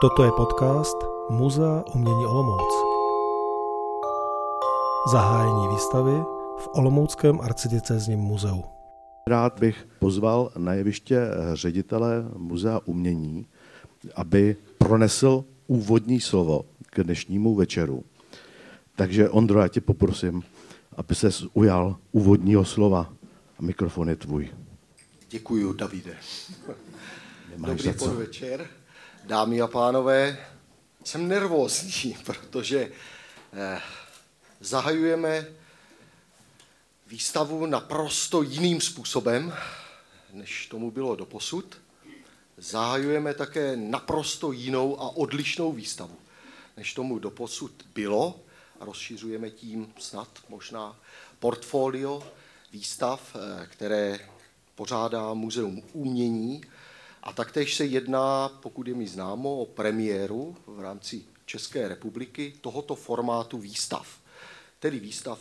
Toto je podcast Muzea umění Olomouc. Zahájení výstavy v Olomouckém arcidiecézním muzeu. Rád bych pozval na jeviště ředitele Muzea umění, aby pronesl úvodní slovo k dnešnímu večeru. Takže Ondro, já tě poprosím, aby se ujal úvodního slova a mikrofon je tvůj. Děkuji, Davide. Nemáš Dobrý podvečer. Dámy a pánové, jsem nervózní, protože eh, zahajujeme výstavu naprosto jiným způsobem, než tomu bylo doposud. Zahajujeme také naprosto jinou a odlišnou výstavu, než tomu doposud bylo. A rozšiřujeme tím snad možná portfolio výstav, eh, které pořádá Muzeum umění. A taktéž se jedná, pokud je mi známo, o premiéru v rámci České republiky tohoto formátu výstav. Tedy výstav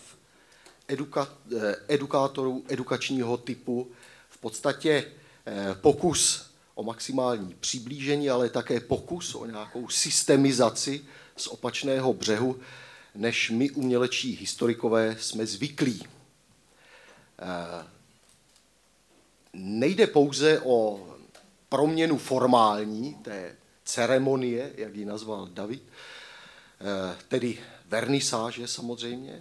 eduka, eh, edukátorů edukačního typu, v podstatě eh, pokus o maximální přiblížení, ale také pokus o nějakou systemizaci z opačného břehu, než my umělečí historikové jsme zvyklí. Eh, Nejde pouze o proměnu formální té ceremonie, jak ji nazval David, eh, tedy vernisáže samozřejmě,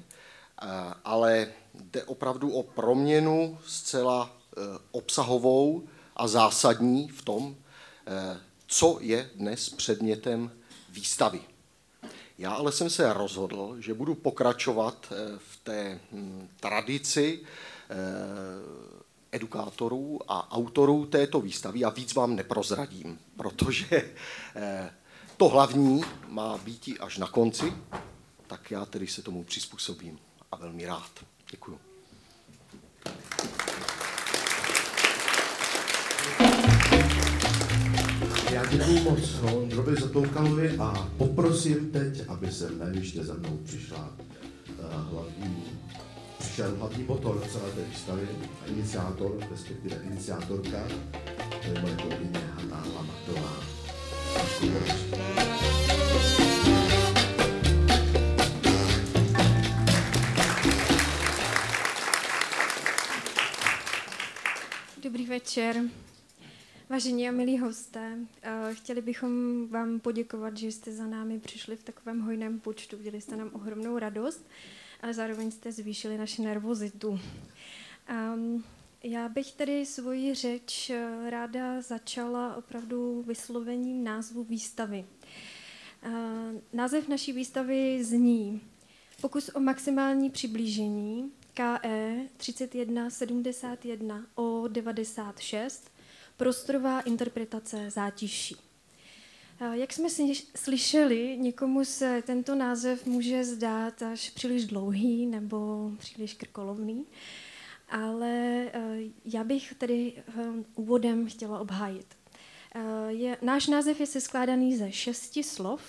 eh, ale jde opravdu o proměnu zcela eh, obsahovou a zásadní v tom, co je dnes předmětem výstavy. Já ale jsem se rozhodl, že budu pokračovat v té hm, tradici edukátorů a autorů této výstavy a víc vám neprozradím, protože to hlavní má být až na konci, tak já tedy se tomu přizpůsobím a velmi rád. Děkuju. Já děkuji moc Ondrovi Zatoukalovi a poprosím teď, aby se na jeviště za mnou přišla uh, hlavní, hlavní motor celé té výstavy a iniciátor, respektive iniciátorka, to je moje kolegyně Hanna Lamatová. Dobrý večer. Vážení a milí hosté, eh, chtěli bychom vám poděkovat, že jste za námi přišli v takovém hojném počtu. Udělali jste nám ohromnou radost, ale zároveň jste zvýšili naši nervozitu. Um, já bych tedy svoji řeč eh, ráda začala opravdu vyslovením názvu výstavy. Uh, název naší výstavy zní Pokus o maximální přiblížení KE 3171 o 96 prostorová interpretace zátiší. Jak jsme slyšeli, někomu se tento název může zdát až příliš dlouhý nebo příliš krkolovný, ale já bych tedy úvodem chtěla obhájit. Je, náš název je seskládaný ze šesti slov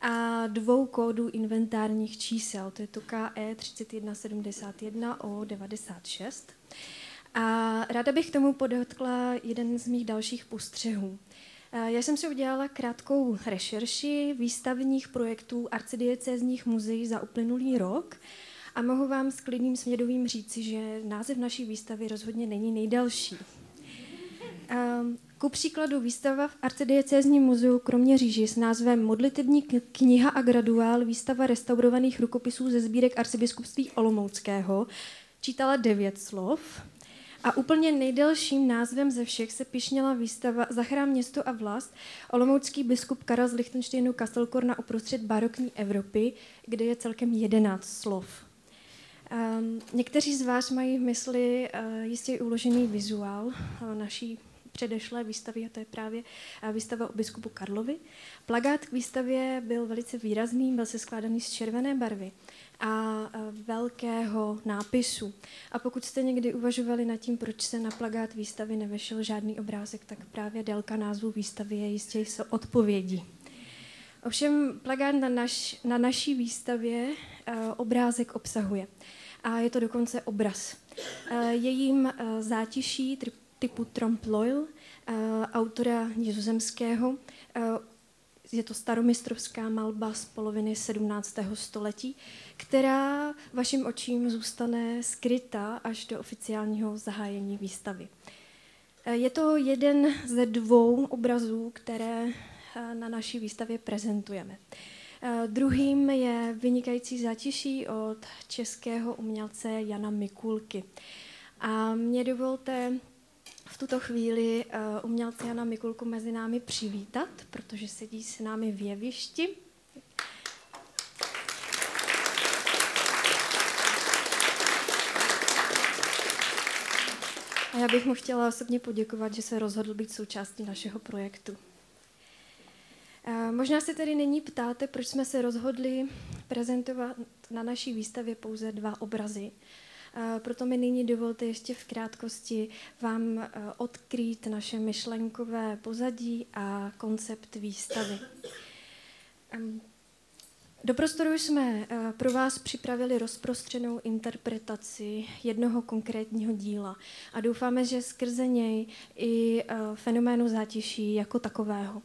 a dvou kódů inventárních čísel, to je to KE 3171 o 96. A ráda bych k tomu podotkla jeden z mých dalších postřehů. Já jsem si udělala krátkou rešerši výstavních projektů arcidiecézních muzeí za uplynulý rok a mohu vám s klidným smědovým říci, že název naší výstavy rozhodně není nejdelší. Ku příkladu výstava v arcidiecézním muzeu Kroměříži s názvem Modlitební kniha a graduál výstava restaurovaných rukopisů ze sbírek arcibiskupství Olomouckého čítala devět slov a úplně nejdelším názvem ze všech se pišněla výstava Zachrám město a vlast olomoucký biskup Karel z Lichtensteinu Kastelkorna uprostřed barokní Evropy, kde je celkem jedenáct slov. Um, někteří z vás mají v mysli uh, jistě uložený vizuál uh, naší předešlé výstavy, a to je právě výstava o biskupu Karlovi. Plagát k výstavě byl velice výrazný, byl se skládaný z červené barvy a velkého nápisu. A pokud jste někdy uvažovali nad tím, proč se na plagát výstavy nevešel žádný obrázek, tak právě délka názvu výstavy je jistě odpovědí. Ovšem plagát na, naš, na naší výstavě uh, obrázek obsahuje. A je to dokonce obraz. Uh, jejím uh, zátiší typu Trompe Loyal, autora nizozemského, je to staromistrovská malba z poloviny 17. století, která vašim očím zůstane skryta až do oficiálního zahájení výstavy. Eh, je to jeden ze dvou obrazů, které eh, na naší výstavě prezentujeme. Eh, druhým je vynikající zátiší od českého umělce Jana Mikulky. A mě dovolte v tuto chvíli umělce Jana Mikulku mezi námi přivítat, protože sedí s námi v jevišti. A já bych mu chtěla osobně poděkovat, že se rozhodl být součástí našeho projektu. Možná se tedy nyní ptáte, proč jsme se rozhodli prezentovat na naší výstavě pouze dva obrazy. Proto mi nyní dovolte ještě v krátkosti vám odkrýt naše myšlenkové pozadí a koncept výstavy. Do prostoru jsme eh, pro vás připravili rozprostřenou interpretaci jednoho konkrétního díla a doufáme, že skrze něj i eh, fenoménu zátiší jako takového.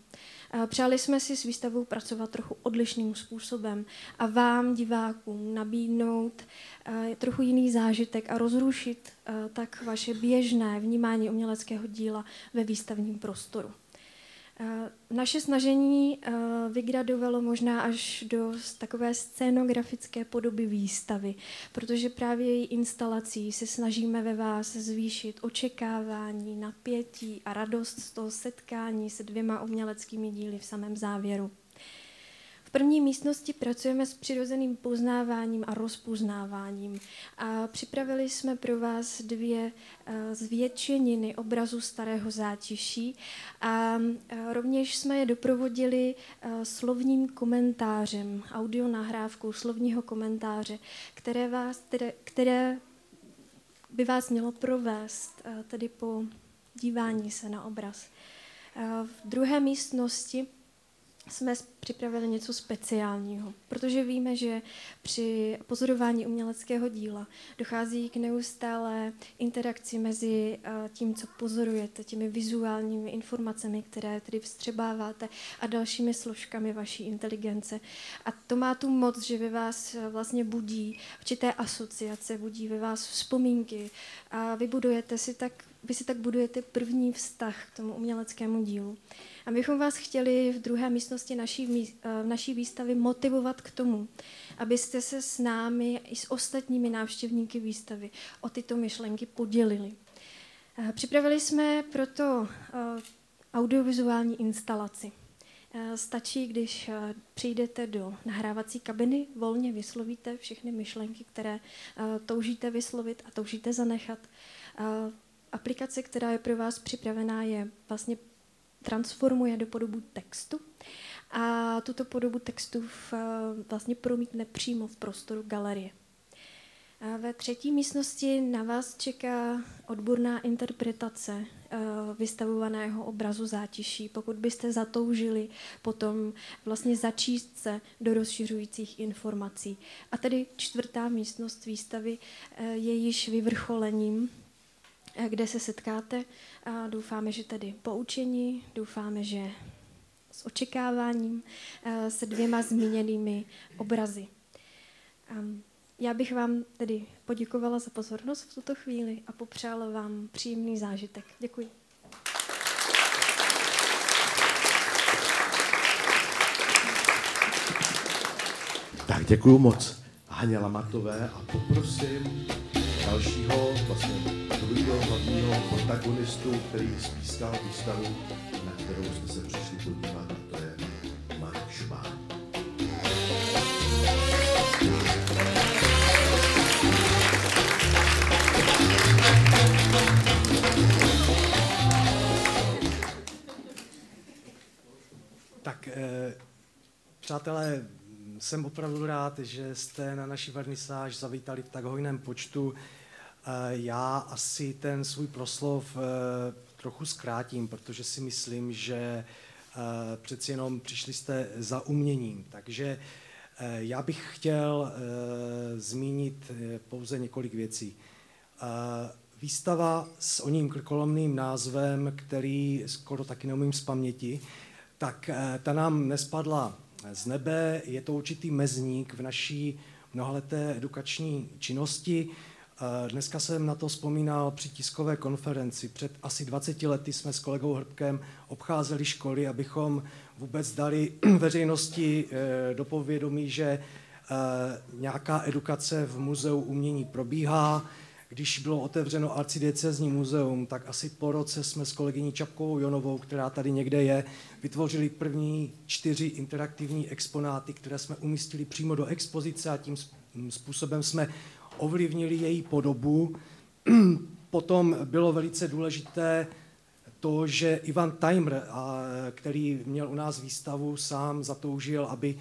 Eh, přáli jsme si s výstavou pracovat trochu odlišným způsobem a vám, divákům, nabídnout trochu jiný zážitek a rozrušit tak vaše běžné vnímání uměleckého díla ve výstavním prostoru. Eh, naše snažení eh, vygradovalo možná až do takové scénografické podoby výstavy, protože právě její instalací se snažíme ve vás zvýšit očekávání, napětí a radost z toho setkání se dvěma uměleckými díly v samém závěru první místnosti pracujeme s přirozeným poznáváním a rozpoznáváním. A připravili jsme pro vás dvě eh, zvětšeniny obrazu starého zátiší a eh, rovněž jsme je doprovodili eh, slovním komentářem, audio nahrávkou slovního komentáře, které, vás, které, které by vás mělo provést tedy po dívání se na obraz. V druhé místnosti jsme připravili něco speciálního, protože víme, že při pozorování uměleckého díla dochází k neustále interakci mezi eh, tím, co pozorujete, těmi vizuálními informacemi, které tedy vstřebáváte a dalšími složkami vaší inteligence. A to má tu moc, že ve vás eh, vlastně budí určité asociace, budí ve vás vzpomínky a vybudujete si tak, vy si tak budujete první vztah k tomu uměleckému dílu. A bychom vás chtěli v druhé místnosti naší, eh, naší výstavy motivovat k tomu, abyste se s námi i s ostatními návštěvníky výstavy o tyto myšlenky podělili. Eh, připravili jsme proto eh, audiovizuální instalaci. Stačí, když přijdete do nahrávací kabiny, volně vyslovíte všechny myšlenky, které toužíte vyslovit a toužíte zanechat. Aplikace, která je pro vás připravená, je vlastně transformuje do podobu textu a tuto podobu textu v, vlastně promítne přímo v prostoru galerie. A ve třetí místnosti na vás čeká odborná interpretace uh, vystavovaného obrazu zátiší, pokud byste zatoužili potom vlastně začíst se do rozšiřujících informací. A tedy čtvrtá místnost výstavy uh, je již vyvrcholením Eh, kde se setkáte a doufáme, že tedy poučení, doufáme, že s očekáváním eh, se dvěma zmíněnými obrazy. Já bych vám tedy poděkovala za pozornost v tuto chvíli a popřála vám příjemný zážitek. Děkuji. Tak děkuji moc Haně Lamatové a poprosím dalšího vlastně druhého hlavního protagonistu, který spískal výstavu, na kterou jsme se přišli podívat, a to je Mark Šván. Tak, eh, přátelé, jsem opravdu rád, že jste na naší vernisáž zavítali v tak hojném počtu. Eh, já asi ten svůj proslov eh, trochu zkrátím, protože si myslím, že eh, přeci jenom přišli jste za uměním. Takže já bych chtěl zmínit pouze několik věcí. Výstava s oním krkolomným názvem, který skoro taky neumím z paměti, tak ta nám nespadla z nebe, je to určitý mezník v naší mnohaleté edukační činnosti. Eh, dneska jsem na to vzpomínal při tiskové konferenci. Před asi 20 lety jsme s kolegou Hrbkem obcházeli školy, abychom vůbec dali veřejnosti eh, do povědomí, že nějaká edukace v muzeu umění probíhá, když bylo otevřeno arcidiecezní muzeum, tak asi po roce jsme s kolegyní Čapkovou Jonovou, která tady někde je, vytvořili první čtyři interaktivní exponáty, které jsme umístili přímo do expozice a tím způsobem jsme ovlivnili její podobu. Potom bylo velice důležité to, že Ivan Timer, který měl u nás výstavu, sám zatoužil, aby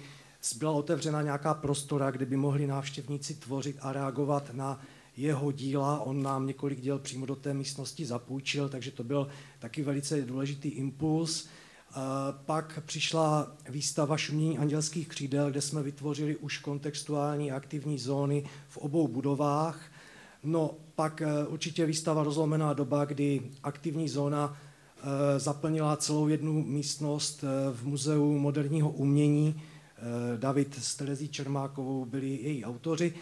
byla otevřena nějaká prostora, kde by mohli návštěvníci tvořit a reagovat na jeho díla. On nám několik děl přímo do té místnosti zapůjčil, takže to byl taky velice důležitý impuls. Pak přišla výstava Šumění andělských křídel, kde jsme vytvořili už kontextuální aktivní zóny v obou budovách. No, pak e, určitě výstava Rozlomená doba, kdy aktivní zóna e, zaplnila celou jednu místnost v Muzeu moderního umění. David s Terezí Čermákovou byli její autoři.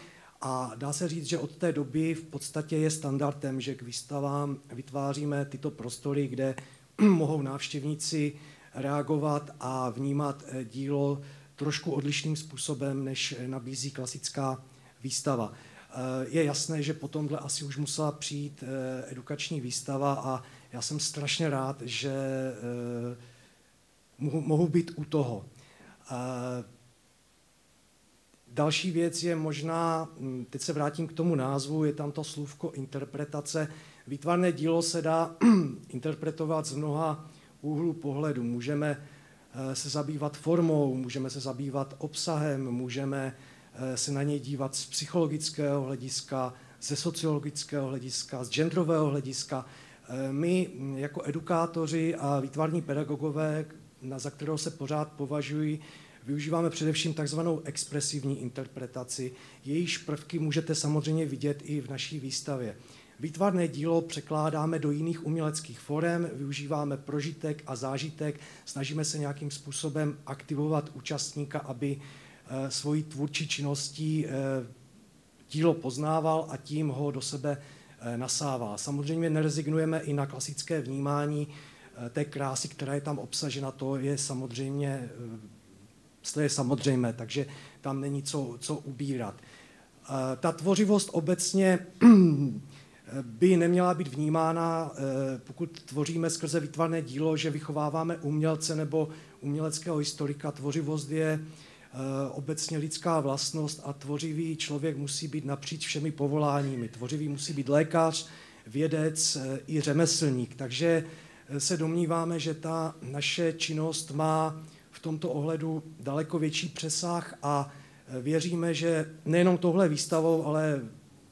A dá se říct, že od té doby v podstatě je standardem, že k výstavám vytváříme tyto prostory, kde mohou návštěvníci reagovat a vnímat eh, dílo trošku odlišným způsobem, než nabízí klasická výstava. Eh, je jasné, že potom asi už musela přijít eh, edukační výstava a já jsem strašně rád, že mohu být u toho. Další věc je možná, hm, teď se vrátím k tomu názvu, je tam to slůvko interpretace. Výtvarné dílo se dá interpretovat z mnoha úhlů pohledu. Můžeme eh, se zabývat formou, můžeme se zabývat obsahem, můžeme eh, se na něj dívat z psychologického hlediska, ze sociologického hlediska, z genderového hlediska. Eh, my hm, jako edukátoři a výtvarní pedagogové, za kterého se pořád považují, Využíváme především takzvanou expresivní interpretaci. Jejíž prvky můžete samozřejmě vidět i v naší výstavě. Výtvarné dílo překládáme do jiných uměleckých forem, využíváme prožitek a zážitek, snažíme se nějakým způsobem aktivovat účastníka, aby eh, svojí tvůrčí činností eh, dílo poznával a tím ho do sebe eh, nasával. Samozřejmě nerezignujeme i na klasické vnímání té krásy, která je tam obsažena. To je samozřejmě to je samozřejmé, takže tam není co, co ubírat. Ta tvořivost obecně by neměla být vnímána, eh, pokud tvoříme skrze výtvarné dílo, že vychováváme umělce nebo uměleckého historika. Tvořivost je eh, obecně lidská vlastnost a tvořivý člověk musí být napříč všemi povoláními. Tvořivý musí být lékař, vědec eh, i řemeslník. Takže se domníváme, že ta naše činnost má tomto ohledu daleko větší přesah a e, věříme, že nejenom touhle výstavou, ale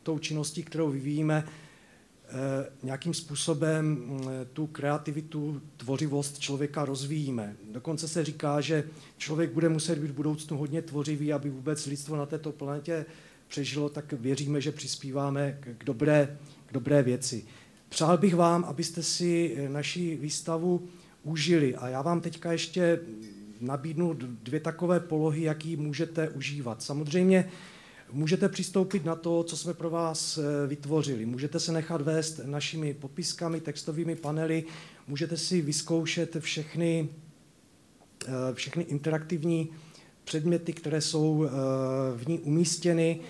tou činností, kterou vyvíjíme, e, nějakým způsobem tu kreativitu, tvořivost člověka rozvíjíme. Dokonce se říká, že člověk bude muset být v budoucnu hodně tvořivý, aby vůbec lidstvo na této planetě přežilo, tak věříme, že přispíváme k dobré, k dobré věci. Přál bych vám, abyste si e, naši výstavu užili. A já vám teďka ještě nabídnu dvě takové polohy, jaký můžete užívat. Samozřejmě můžete přistoupit na to, co jsme pro vás eh, vytvořili. Můžete se nechat vést našimi popiskami, textovými panely, můžete si vyzkoušet všechny, eh, všechny interaktivní předměty, které jsou eh, v ní umístěny.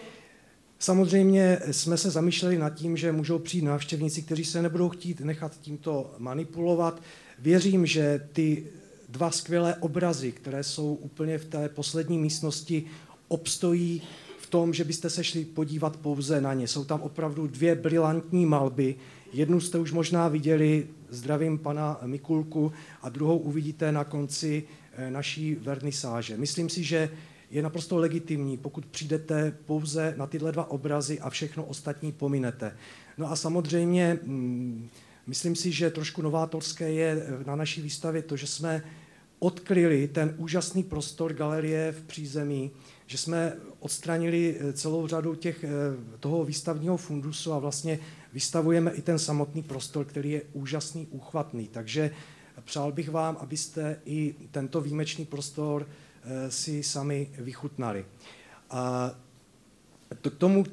Samozřejmě jsme se zamýšleli nad tím, že můžou přijít návštěvníci, kteří se nebudou chtít nechat tímto manipulovat. Věřím, že ty dva skvělé obrazy, které jsou úplně v té poslední místnosti, obstojí v tom, že byste se šli podívat pouze na ně. Jsou tam opravdu dvě brilantní malby. Jednu jste už možná viděli, zdravím pana Mikulku, a druhou uvidíte na konci eh, naší vernisáže. Myslím si, že je naprosto legitimní, pokud přijdete pouze na tyhle dva obrazy a všechno ostatní pominete. No a samozřejmě mm, myslím si, že trošku novátorské je na naší výstavě to, že jsme odkryli ten úžasný prostor galerie v přízemí, že jsme odstranili eh, celou řadu těch, eh, toho výstavního fundusu a vlastně vystavujeme i ten samotný prostor, který je úžasný, úchvatný. Takže eh, Přál bych vám, abyste i tento výjimečný prostor si sami vychutnali. A k tomu,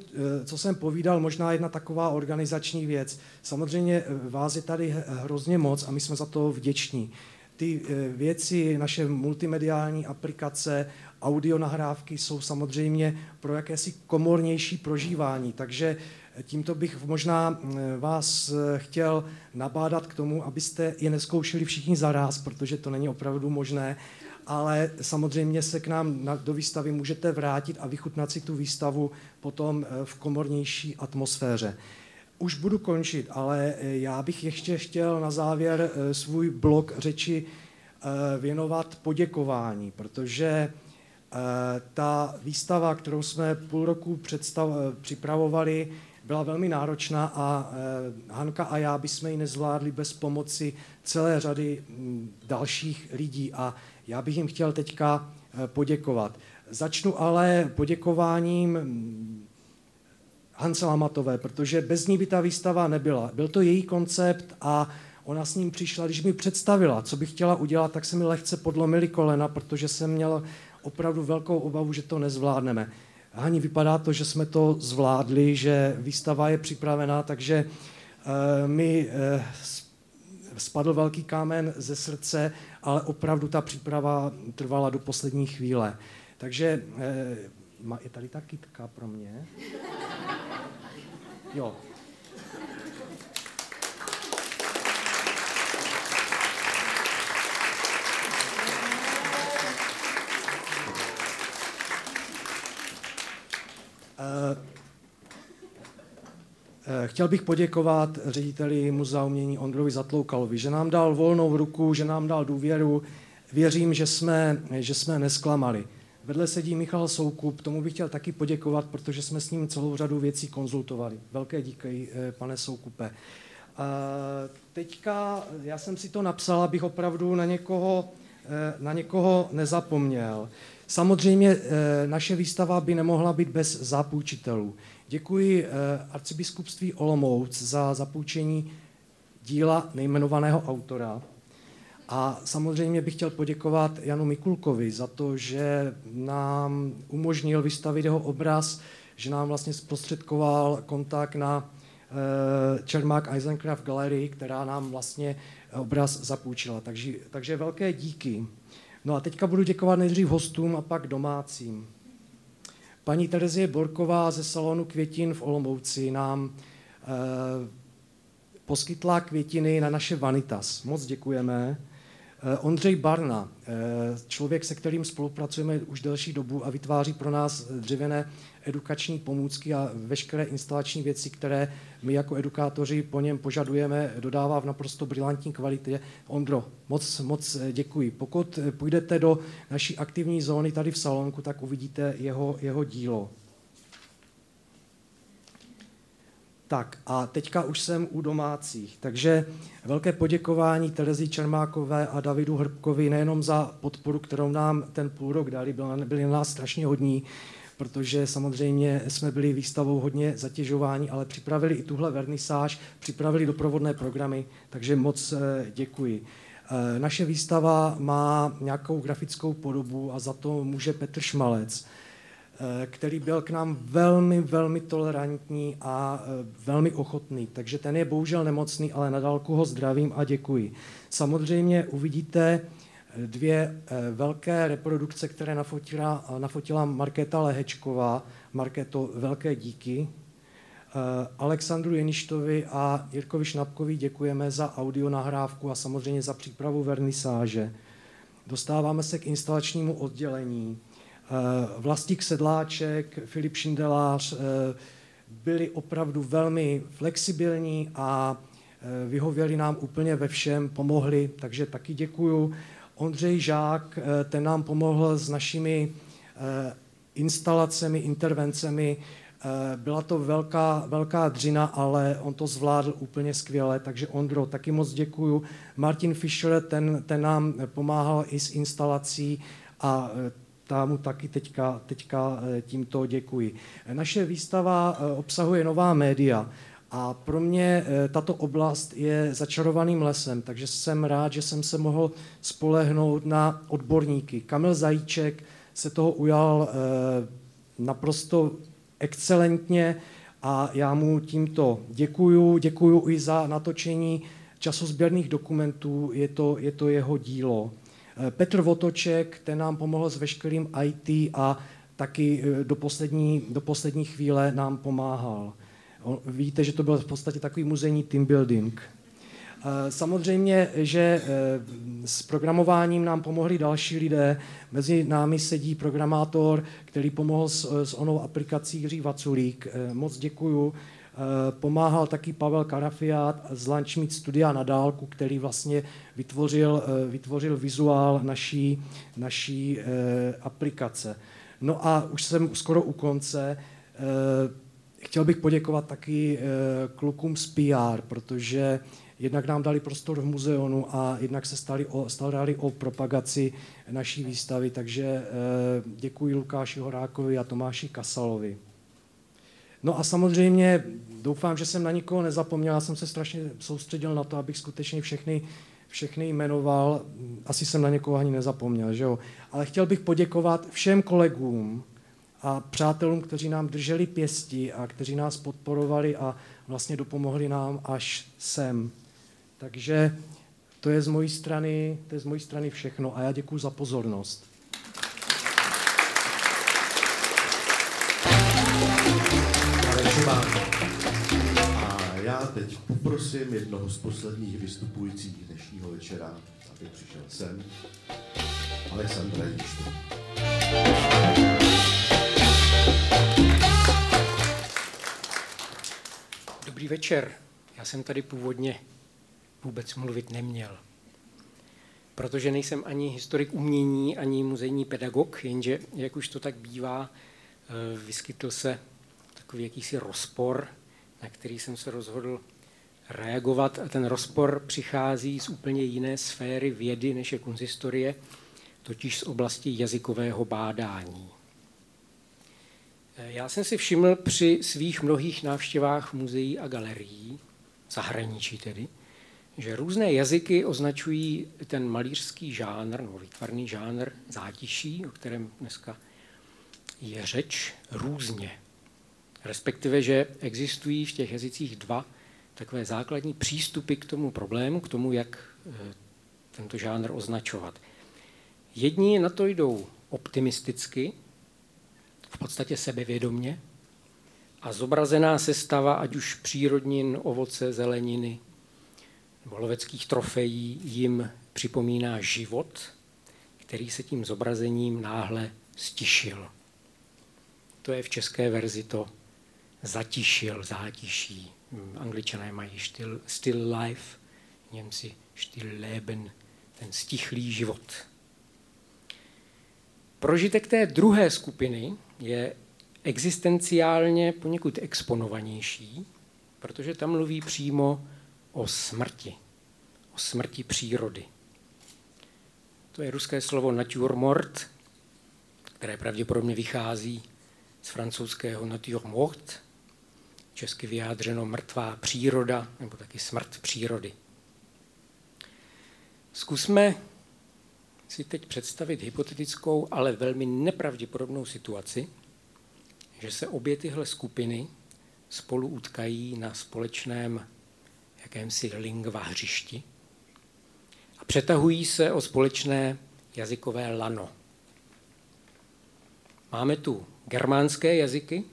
co jsem povídal, možná jedna taková organizační věc. Samozřejmě vás je tady hrozně moc a my jsme za to vděční. Ty věci, naše multimediální aplikace, audio nahrávky jsou samozřejmě pro jakési komornější prožívání, takže tímto bych možná vás chtěl nabádat k tomu, abyste je neskoušeli všichni zaraz, protože to není opravdu možné, ale samozřejmě se k nám na, do výstavy můžete vrátit a vychutnat si tu výstavu potom v komornější atmosféře. Už budu končit, ale já bych ještě chtěl na závěr svůj blok řeči věnovat poděkování, protože Eh, ta výstava, kterou jsme půl roku představ, eh, připravovali, byla velmi náročná a eh, Hanka a já bychom ji nezvládli bez pomoci celé řady mm, dalších lidí a já bych jim chtěl teďka poděkovat. Začnu ale poděkováním mm, Hance Lamatové, protože bez ní by ta výstava nebyla. Byl to její koncept a ona s ním přišla, když mi představila, co bych chtěla udělat, tak se mi lehce podlomily kolena, protože jsem měl opravdu velkou obavu, že to nezvládneme. Hani, vypadá to, že jsme to zvládli, že výstava je připravená, takže uh, mi uh, spadl velký kámen ze srdce, ale opravdu ta příprava trvala do poslední chvíle. Takže uh, je tady ta kytka pro mě? Jo, Eh, eh, chtěl bych poděkovat řediteli Muzea umění Ondrovi Zatloukalovi, že nám dal volnou ruku, že nám dal důvěru. Věřím, že jsme, že jsme nesklamali. Vedle sedí Michal Soukup, tomu bych chtěl taky poděkovat, protože jsme s ním celou řadu věcí konzultovali. Velké díky, eh, pane Soukupe. Teďka, já jsem si to napsal, abych opravdu na někoho, na někoho nezapomněl. Samozřejmě eh, naše výstava by nemohla být bez zapůjčitelů. Děkuji eh, arcibiskupství Olomouc za zapůjčení díla nejmenovaného autora. A samozřejmě bych chtěl poděkovat Janu Mikulkovi za to, že nám umožnil vystavit jeho obraz, že nám vlastně zprostředkoval kontakt na eh, Čermák Eisencraft Gallery, která nám vlastně obraz zapůjčila. Takže, takže velké díky. No a teďka budu děkovat nejdřív hostům a pak domácím. Paní Terezie Borková ze salonu květin v Olomouci nám eh, poskytla květiny na naše Vanitas. Moc děkujeme. Eh, Ondřej Barna, eh, člověk, se kterým spolupracujeme už delší dobu a vytváří pro nás dřevěné edukační pomůcky a veškeré instalační věci, které my jako edukátoři po něm požadujeme, dodává v naprosto brilantní kvalitě. Ondro, moc, moc děkuji. Pokud půjdete do naší aktivní zóny tady v salonku, tak uvidíte jeho, jeho dílo. Tak a teďka už jsem u domácích. Takže velké poděkování Terezi Čermákové a Davidu Hrbkovi nejenom za podporu, kterou nám ten půl rok dali, byli na nás strašně hodní, protože samozřejmě jsme byli výstavou hodně zatěžováni, ale připravili i tuhle vernisáž, připravili doprovodné programy, takže moc eh, děkuji. Eh, naše výstava má nějakou grafickou podobu a za to může Petr Šmalec, eh, který byl k nám velmi, velmi tolerantní a velmi ochotný. Takže ten je bohužel nemocný, ale nadálku ho zdravím a děkuji. Samozřejmě uvidíte dvě eh, velké reprodukce, které nafotila, nafotila Markéta Lehečková. Markéto, velké díky. Eh, Alexandru Jeništovi a Jirkovi Šnapkovi děkujeme za audio nahrávku a samozřejmě za přípravu vernisáže. Dostáváme se k instalačnímu oddělení. Eh, Vlastík Sedláček, Filip Šindelář byli opravdu velmi flexibilní a vyhověli nám úplně ve všem, pomohli, takže taky děkuju. Ondřej Žák, eh, ten nám pomohl s našimi eh, instalacemi, intervencemi. Eh, byla to velká, velká dřina, ale on to zvládl úplně skvěle, takže Ondro, taky moc děkuju. Martin Fischer, ten, ten nám pomáhal i s instalací a mu taky teďka, teďka tímto děkuji. Naše výstava obsahuje nová média A pro mě eh, tato oblast je začarovaným lesem, takže jsem rád, že jsem se mohl spolehnout na odborníky. Kamil Zajíček se toho ujal eh, naprosto excelentně a já mu tímto děkuju. Děkuju i za natočení časozběrných dokumentů, je to, je to jeho dílo. Eh, Petr Votoček, ten nám pomohl s veškerým IT a taky do poslední, do poslední chvíle nám pomáhal. Víte, že to byl v podstatě takový muzejní team building. Eh, samozřejmě, že eh, s programováním nám pomohli další lidé. Mezi námi sedí programátor, který pomohl s, onou aplikací Jiří Vaculík. Eh, moc děkuju. Pomáhal taky Pavel Karafiát z Lunchmeet Studia na dálku, který vlastně vytvořil, vytvořil vizuál naší, naší aplikace. No a už jsem skoro u konce. Chtěl bych poděkovat taky klukům z PR, protože jednak nám dali prostor v muzeonu a jednak se stali o, starali o propagaci naší výstavy, takže eh, děkuji Lukáši Horákovi a Tomáši Kasalovi. No a samozřejmě doufám, že jsem na nikoho nezapomněl, já jsem se strašně soustředil na to, abych skutečně všechny, všechny jmenoval, asi jsem na někoho ani nezapomněl, že jo? ale chtěl bych poděkovat všem kolegům a přátelům, kteří nám drželi pěsti a kteří nás podporovali a vlastně dopomohli nám až sem. Takže to je z mojí strany, to je z mojí strany všechno a já děkuji za pozornost. A já teď poprosím jednoho z posledních vystupujících dnešního večera, aby přišel sem, Alexandra Jištu. Dobrý večer. Já jsem tady původně vůbec mluvit neměl. Protože nejsem ani historik umění, ani muzejní pedagog, jenže, jak už to tak bývá, eh, vyskytl se takový jakýsi rozpor, na který jsem se rozhodl reagovat. A ten rozpor přichází z úplně jiné sféry vědy, než je kunzistorie, totiž z oblasti jazykového bádání. Eh, já jsem si všiml při svých mnohých návštěvách muzeí a galerií, zahraničí tedy, že různé jazyky označují ten malířský žánr, nebo výtvarný žánr zátiší, o kterém dneska je řeč, různě. Respektive, že existují v těch jazycích dva takové základní přístupy k tomu problému, k tomu, jak eh, tento žánr označovat. Jedni na to jdou optimisticky, v podstatě sebevědomně, a zobrazená sestava, ať už přírodnin, ovoce, zeleniny, nebo loveckých trofejí jim připomíná život, který se tím zobrazením náhle stišil. To je v české verzi to zatišil, zátiší. Angličané mají still, still life, Němci still leben, ten stichlý život. Prožitek té druhé skupiny je existenciálně poněkud exponovanější, protože tam mluví přímo o smrti, o smrti přírody. To je ruské slovo naturmort, které pravděpodobně vychází z francouzského naturmort, česky vyjádřeno mrtvá příroda, nebo taky smrt přírody. Zkusme si teď představit hypotetickou, ale velmi nepravděpodobnou situaci, že se obě tyhle skupiny spolu utkají na společném jakémsi lingva hřišti a přetahují se o společné jazykové lano. Máme tu germánské jazyky,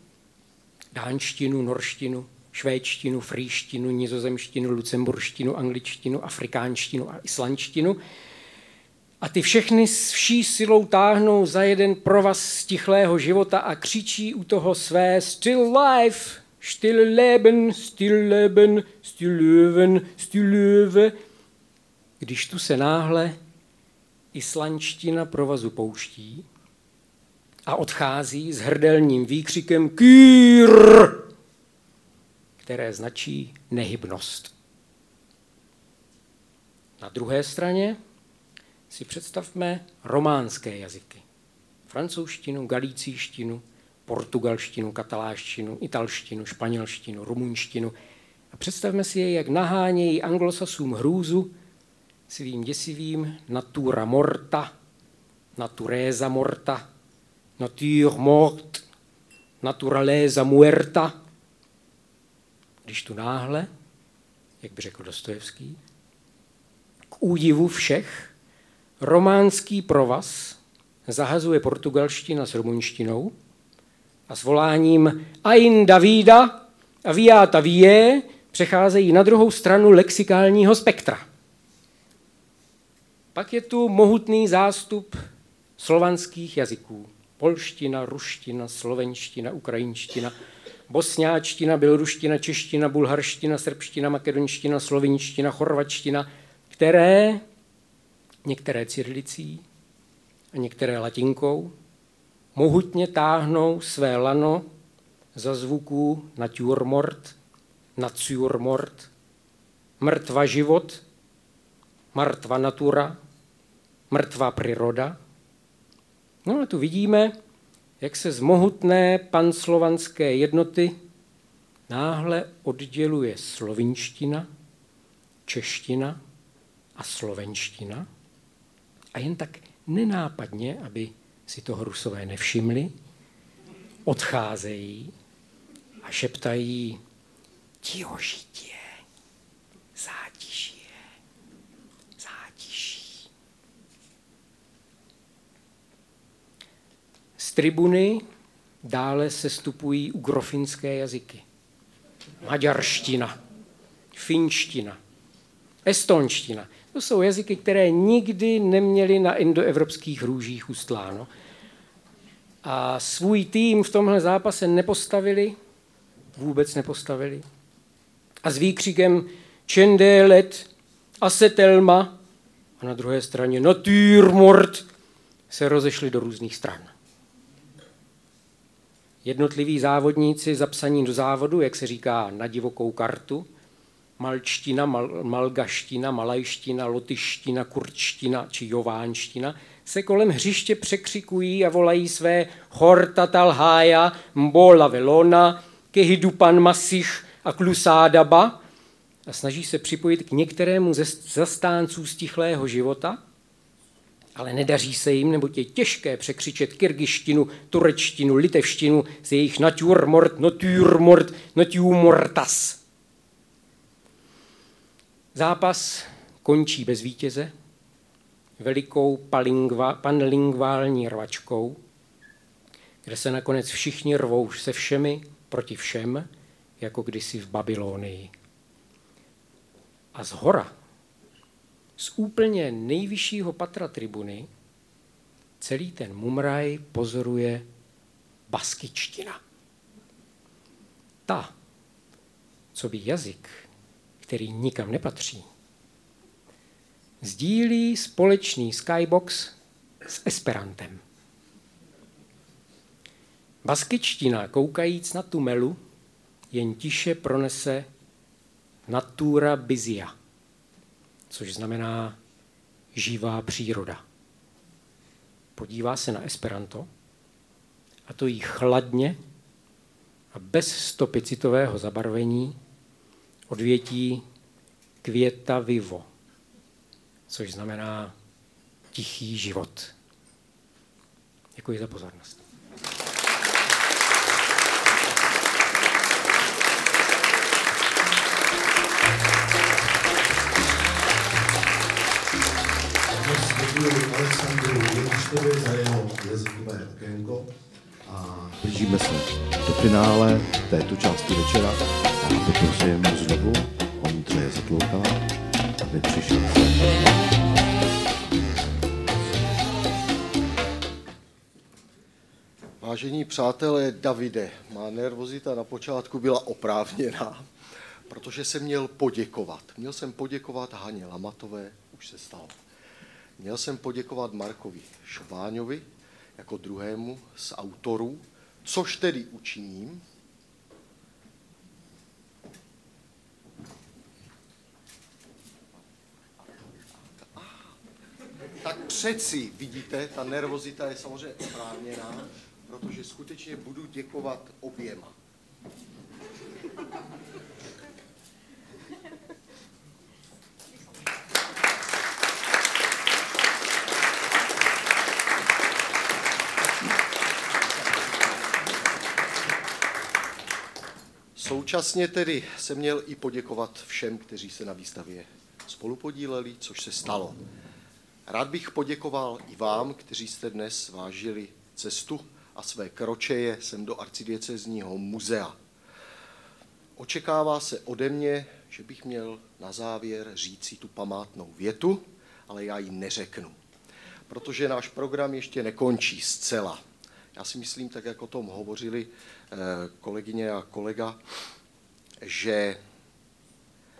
dánštinu, norštinu, švédštinu, frýštinu, nizozemštinu, lucemburštinu, angličtinu, afrikánštinu a islandštinu. A ty všechny s vší silou táhnou za jeden provaz stichlého života a křičí u toho své still life, still leben, still leben, still löwen, still löwe. Když tu se náhle islandština provazu pouští a odchází s hrdelním výkřikem kýr, které značí nehybnost. Na druhé straně si představme románské jazyky. Francouzštinu, galicíštinu, portugalštinu, kataláštinu, italštinu, španělštinu, rumunštinu, A představme si je, jak nahánějí anglosasům hrůzu svým děsivým natura morta, natureza morta, nature mort, naturaleza muerta. Když tu náhle, jak by řekl Dostojevský, k údivu všech románský provaz zahazuje portugalština s rumunštinou a s voláním Ain Davida a Viata Vie přecházejí na druhou stranu lexikálního spektra. Pak je tu mohutný zástup slovanských jazyků. Polština, ruština, slovenština, ukrajinština, bosňáčtina, běloruština, čeština, bulharština, srbština, makedonština, slovinština, chorvačtina, které některé cyrilicí a některé latinkou mohutně táhnou své lano za zvuků naturmort, naciurmort, mrtva život, mrtva natura, mrtvá příroda. No a tu vidíme, jak se z mohutné panslovanské jednoty náhle odděluje slovinština, čeština a slovenština. A jen tak nenápadně, aby si toho rusové nevšimli, odcházejí a šeptají tihožitě, zátišie, zátiší. Z tribuny dále se stupují ugrofinské jazyky. Maďarština, finština, estonština. To jsou jazyky, které nikdy neměly na indoevropských růžích ustláno. A svůj tým v tomhle zápase nepostavili, vůbec nepostavili. A s výkřikem Čendélet, Asetelma a na druhé straně Natürmord se rozešli do různých stran. Jednotliví závodníci zapsaní do závodu, jak se říká na divokou kartu, malčtina, mal, malgaština, malajština, lotyština, kurčtina či jovánština, se kolem hřiště překřikují a volají své hortatalhája, mbola velona, kehidupan masich a klusádaba a snaží se připojit k některému ze zastánců stichlého života, ale nedaří se jim, nebo je těžké překřičet kyrgyštinu, turečtinu, litevštinu z jejich naturmort, naturmort, naturmortas. Zápas končí bez vítěze, velikou panlingvální rvačkou, kde se nakonec všichni rvou se všemi proti všem, jako kdysi v Babylonii. A z hora, z úplně nejvyššího patra tribuny, celý ten mumraj pozoruje baskičtina. Ta, co by jazyk který nikam nepatří, sdílí společný skybox s Esperantem. Baskičtina, koukajíc na tu melu, jen tiše pronese natura bizia, což znamená živá příroda. Podívá se na Esperanto a to jí chladně a bez stopy citového zabarvení odvětí květa vivo, což znamená tichý život. Děkuji za pozornost. Děkuji Alexandru Jeličkovi za jeho jazykové okénko a blížíme se do finále této části večera. A poprosím znovu Ondřeje Zatloukala, aby přišel. Vážení přátelé, Davide, má nervozita na počátku byla oprávněná, protože jsem měl poděkovat. Měl jsem poděkovat Haně Lamatové, už se stalo. Měl jsem poděkovat Markovi Šváňovi jako druhému z autorů, což tedy učiním. Tak přeci, vidíte, ta nervozita je samozřejmě oprávněná, protože skutečně budu děkovat oběma. Současně tedy jsem měl i poděkovat všem, kteří se na výstavě spolupodíleli, což se stalo. Rád bych poděkoval i vám, kteří jste dnes vážili cestu a své kročeje sem do arcidiecezního muzea. Očekává se ode mě, že bych měl na závěr říci tu památnou větu, ale já ji neřeknu, protože náš program ještě nekončí zcela. Já si myslím, tak jak o tom hovořili eh, kolegyně a kolega, že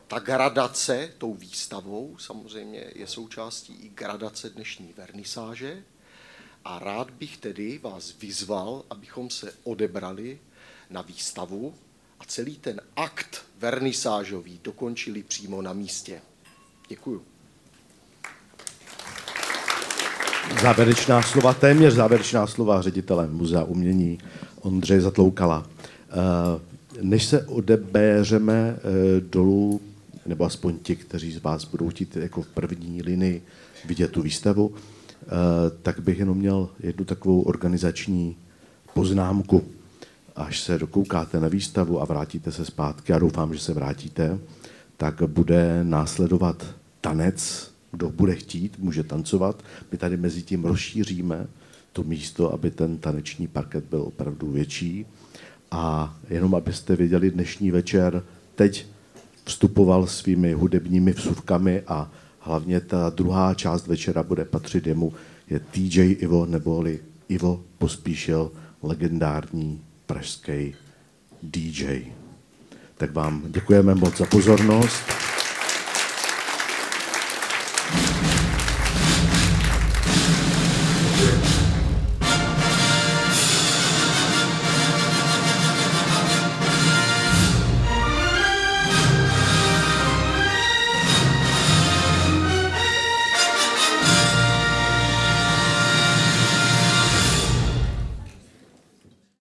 ta gradace tou výstavou samozřejmě je součástí i gradace dnešní vernisáže a rád bych tedy vás vyzval, abychom se odebrali na výstavu a celý ten akt vernisážový dokončili přímo na místě. Děkuju. Závěrečná slova, téměř závěrečná slova ředitele Muzea umění Ondřeje Zatloukala. Než se odebéřeme eh, dolů, nebo aspoň ti, kteří z vás budou chtít jako v první linii vidět tu výstavu, eh, tak bych jenom měl jednu takovou organizační poznámku. Až se dokoukáte na výstavu a vrátíte se zpátky, a doufám, že se vrátíte, tak bude následovat tanec kdo bude chtít, může tancovat. My tady mezi tím rozšíříme to místo, aby ten taneční parket byl opravdu větší. A jenom abyste věděli, dnešní večer teď vstupoval svými hudebními vsuvkami a hlavně ta druhá část večera bude patřit jemu, je TJ Ivo, neboli Ivo Pospíšil, legendární pražský DJ. Tak vám děkujeme moc za pozornost.